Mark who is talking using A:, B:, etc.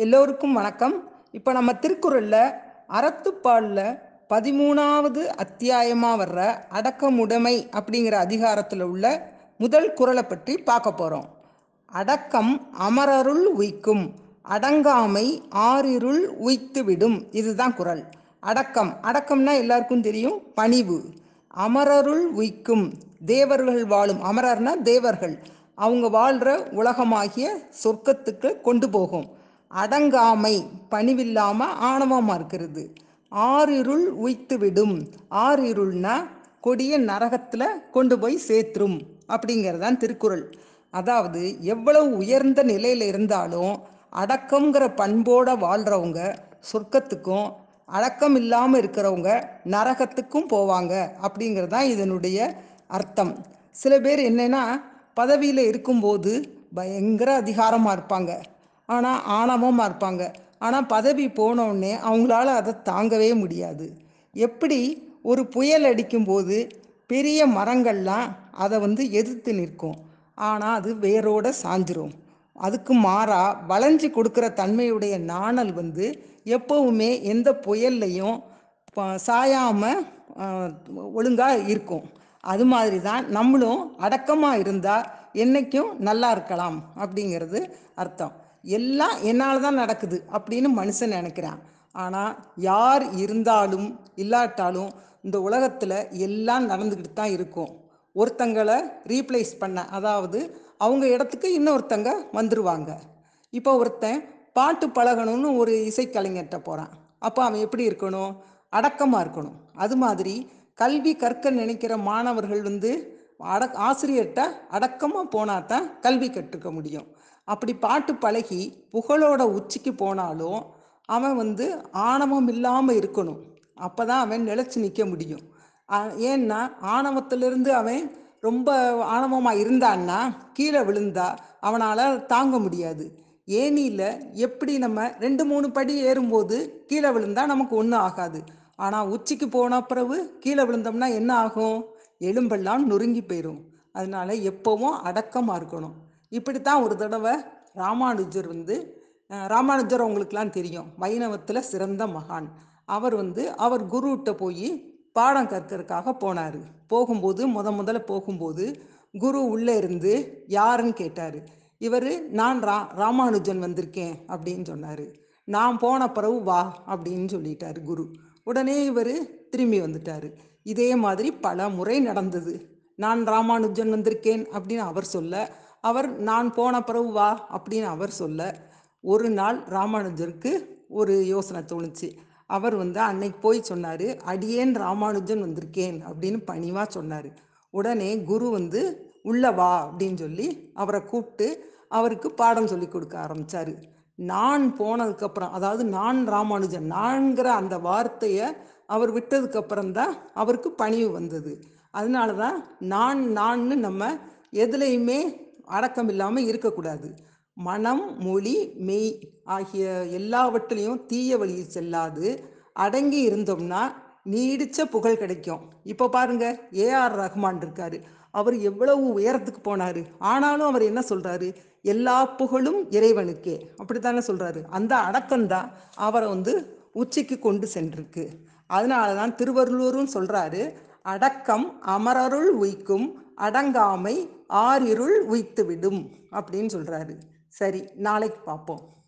A: எல்லோருக்கும் வணக்கம். இப்போ நம்ம திருக்குறளில் அறத்துப்பாலில் பதிமூணாவது அத்தியாயமாக வர்ற அடக்கமுடைமை அப்படிங்கிற அதிகாரத்தில் உள்ள முதல் குறளை பற்றி பார்க்க போகிறோம் அடக்கம் அமரருள் உய்க்கும் அடங்காமை ஆறிருள் உய்த்துவிடும். இதுதான் குரல் அடக்கம். அடக்கம்னா எல்லாருக்கும் தெரியும். பணிவு. அமரருள் உய்க்கும் தேவர்கள் வாழும். அமரர்னா தேவர்கள். அவங்க வாழ்கிற உலகமாகிய சொர்க்கத்துக்கு கொண்டு போகும். அடங்காமை பணிவில்லாமல் ஆணவமாக இருக்கிறது. ஆறிருள் உய்த்துவிடும். ஆறிருள்னா கொடிய நரகத்தில் கொண்டு போய் சேர்த்துரும் அப்படிங்கிறதான் திருக்குறள். அதாவது எவ்வளவு உயர்ந்த நிலையில் இருந்தாலும் அடக்கங்கிற பண்போட வாழ்கிறவங்க சொர்க்கத்துக்கும் அடக்கம் இல்லாமல் இருக்கிறவங்க நரகத்துக்கும் போவாங்க அப்படிங்கிறது தான் இதனுடைய அர்த்தம். சில பேர் என்னென்னா பதவியில் இருக்கும்போது பயங்கர அதிகாரமாக இருப்பாங்க. ஆனால் ஆணவமாக இருப்பாங்க. ஆனால் பதவி போனோடனே அவங்களால அதை தாங்கவே முடியாது. எப்படி ஒரு புயல் அடிக்கும்போது பெரிய மரங்கள்லாம் அதை வந்து எதிர்த்து நிற்கும். ஆனால் அது வேரோட சாஞ்சிரும். அதுக்கு மாறாக வளைஞ்சு கொடுக்குற தன்மையுடைய நாணல் வந்து எப்போவுமே எந்த புயல்லையும் சாயாமல் ஒழுங்காக இருக்கும். அது மாதிரி தான் நம்மளும் அடக்கமாக இருந்தால் என்றைக்கும் நல்லா இருக்கலாம் அப்படிங்கிறது அர்த்தம். எல்லாம் என்னால் தான் நடக்குது அப்படின்னு மனுஷன் நினைக்கிறான். ஆனால் யார் இருந்தாலும் இல்லாட்டாலும் இந்த உலகத்தில் எல்லாம் நடந்துக்கிட்டு தான் இருக்கும். ஒருத்தங்களை ரீப்ளேஸ் பண்ண அதாவது அவங்க இடத்துக்கு இன்னொருத்தங்க வந்துடுவாங்க இப்போ ஒருத்தன் பாட்டு பழகணும்னு ஒரு இசைக்கலைஞர்கிட்ட போகிறான் அப்போ அவன் எப்படி இருக்கணும்? அடக்கமாக இருக்கணும். அது மாதிரி கல்வி கற்க நினைக்கிற மாணவர்கள் வந்து அட ஆசிரியர்கிட்ட அடக்கமாக போனால் தான் கல்வி கற்றுக்க முடியும். அப்படி பாட்டு பழகி புகழோட உச்சிக்கு போனாலும் அவன் வந்து ஆணவம் இல்லாமல் இருக்கணும். அப்போ தான் அவன் நிலச்சி நிற்க முடியும். ஏன்னா ஆணவத்திலிருந்து அவன் ரொம்ப ஆணவமாக இருந்தான்னா கீழே விழுந்தா அவனால் தாங்க முடியாது. ஏனியில் எப்படி நம்ம ரெண்டு மூணு படி ஏறும்போது கீழே விழுந்தா நமக்கு ஒன்றும் ஆகாது. ஆனால் உச்சிக்கு போன பிறகு கீழே விழுந்தோம்னா என்ன ஆகும்? எலும்பெல்லாம் நொறுங்கி போயிடும் அதனால எப்போவும் அடக்கமாக இருக்கணும். இப்படித்தான் ஒரு தடவை ராமானுஜர் வந்து ராமானுஜர் அவங்களுக்குலாம் தெரியும் வைணவத்தில் சிறந்த மகான். அவர் வந்து அவர் குருகிட்ட போய் பாடம் கற்கறதுக்காக போனார். போகும்போது முத முதல்ல போகும்போது குரு உள்ளே இருந்து யாருன்னு கேட்டார். இவர் நான் ரா ராமானுஜன் வந்திருக்கேன் அப்படின்னு சொன்னார். நான் போன பிறகு வா அப்படின்னு சொல்லிட்டார் குரு. உடனே இவர் திரும்பி வந்துட்டார். இதே மாதிரி பல முறை நடந்தது. நான் ராமானுஜன் வந்திருக்கேன் அப்படின்னு அவர் சொல்ல அவர் நான் போன பிறகு வா அப்படின்னு அவர் சொல்ல ஒரு நாள் ராமானுஜருக்கு ஒரு யோசனை தோணுச்சு. அவர் வந்து அன்னைக்கு போய் சொன்னார் அடியேன் ராமானுஜன் வந்திருக்கேன் அப்படின்னு பணிவாக சொன்னார். உடனே குரு வந்து உள்ள வா அப்படின்னு சொல்லி அவரை கூப்பிட்டு அவருக்கு பாடம் சொல்லி கொடுக்க ஆரம்பித்தார் நான் போனதுக்கப்புறம் அதாவது நான் ராமானுஜன் நான்கிற அந்த வார்த்தையை அவர் விட்டதுக்கப்புறம் தான் அவருக்கு பணிவு வந்தது. அதனால தான் நான் நான்னு நம்ம எதுலேயுமே அடக்கம் இல்லாமல் இருக்கக்கூடாது. மனம் மொழி மெய் ஆகிய எல்லாவற்றிலையும் தீய வழியில் செல்லாது. அடங்கி இருந்தோம்னா நீடிச்ச புகழ் கிடைக்கும். இப்போ பாருங்க ஏஆர் ரஹ்மான் இருக்காரு. அவர் எவ்வளவு உயரத்துக்கு போனாரு. ஆனாலும் அவர் என்ன சொல்றாரு? எல்லா புகழும் இறைவனுக்கே. அப்படித்தானே சொல்றாரு. அந்த அடக்கம்தான் அவரை வந்து உச்சிக்கு கொண்டு சென்றிருக்கு. அதனால தான் திருவள்ளுவரும் சொல்றாரு. அடக்கம் அமரருள் உய்க்கும் அடங்காமை ஆறிருள் உய்த்துவிடும் அப்படின்னு சொல்கிறாரு சரி நாளைக்கு பார்ப்போம்.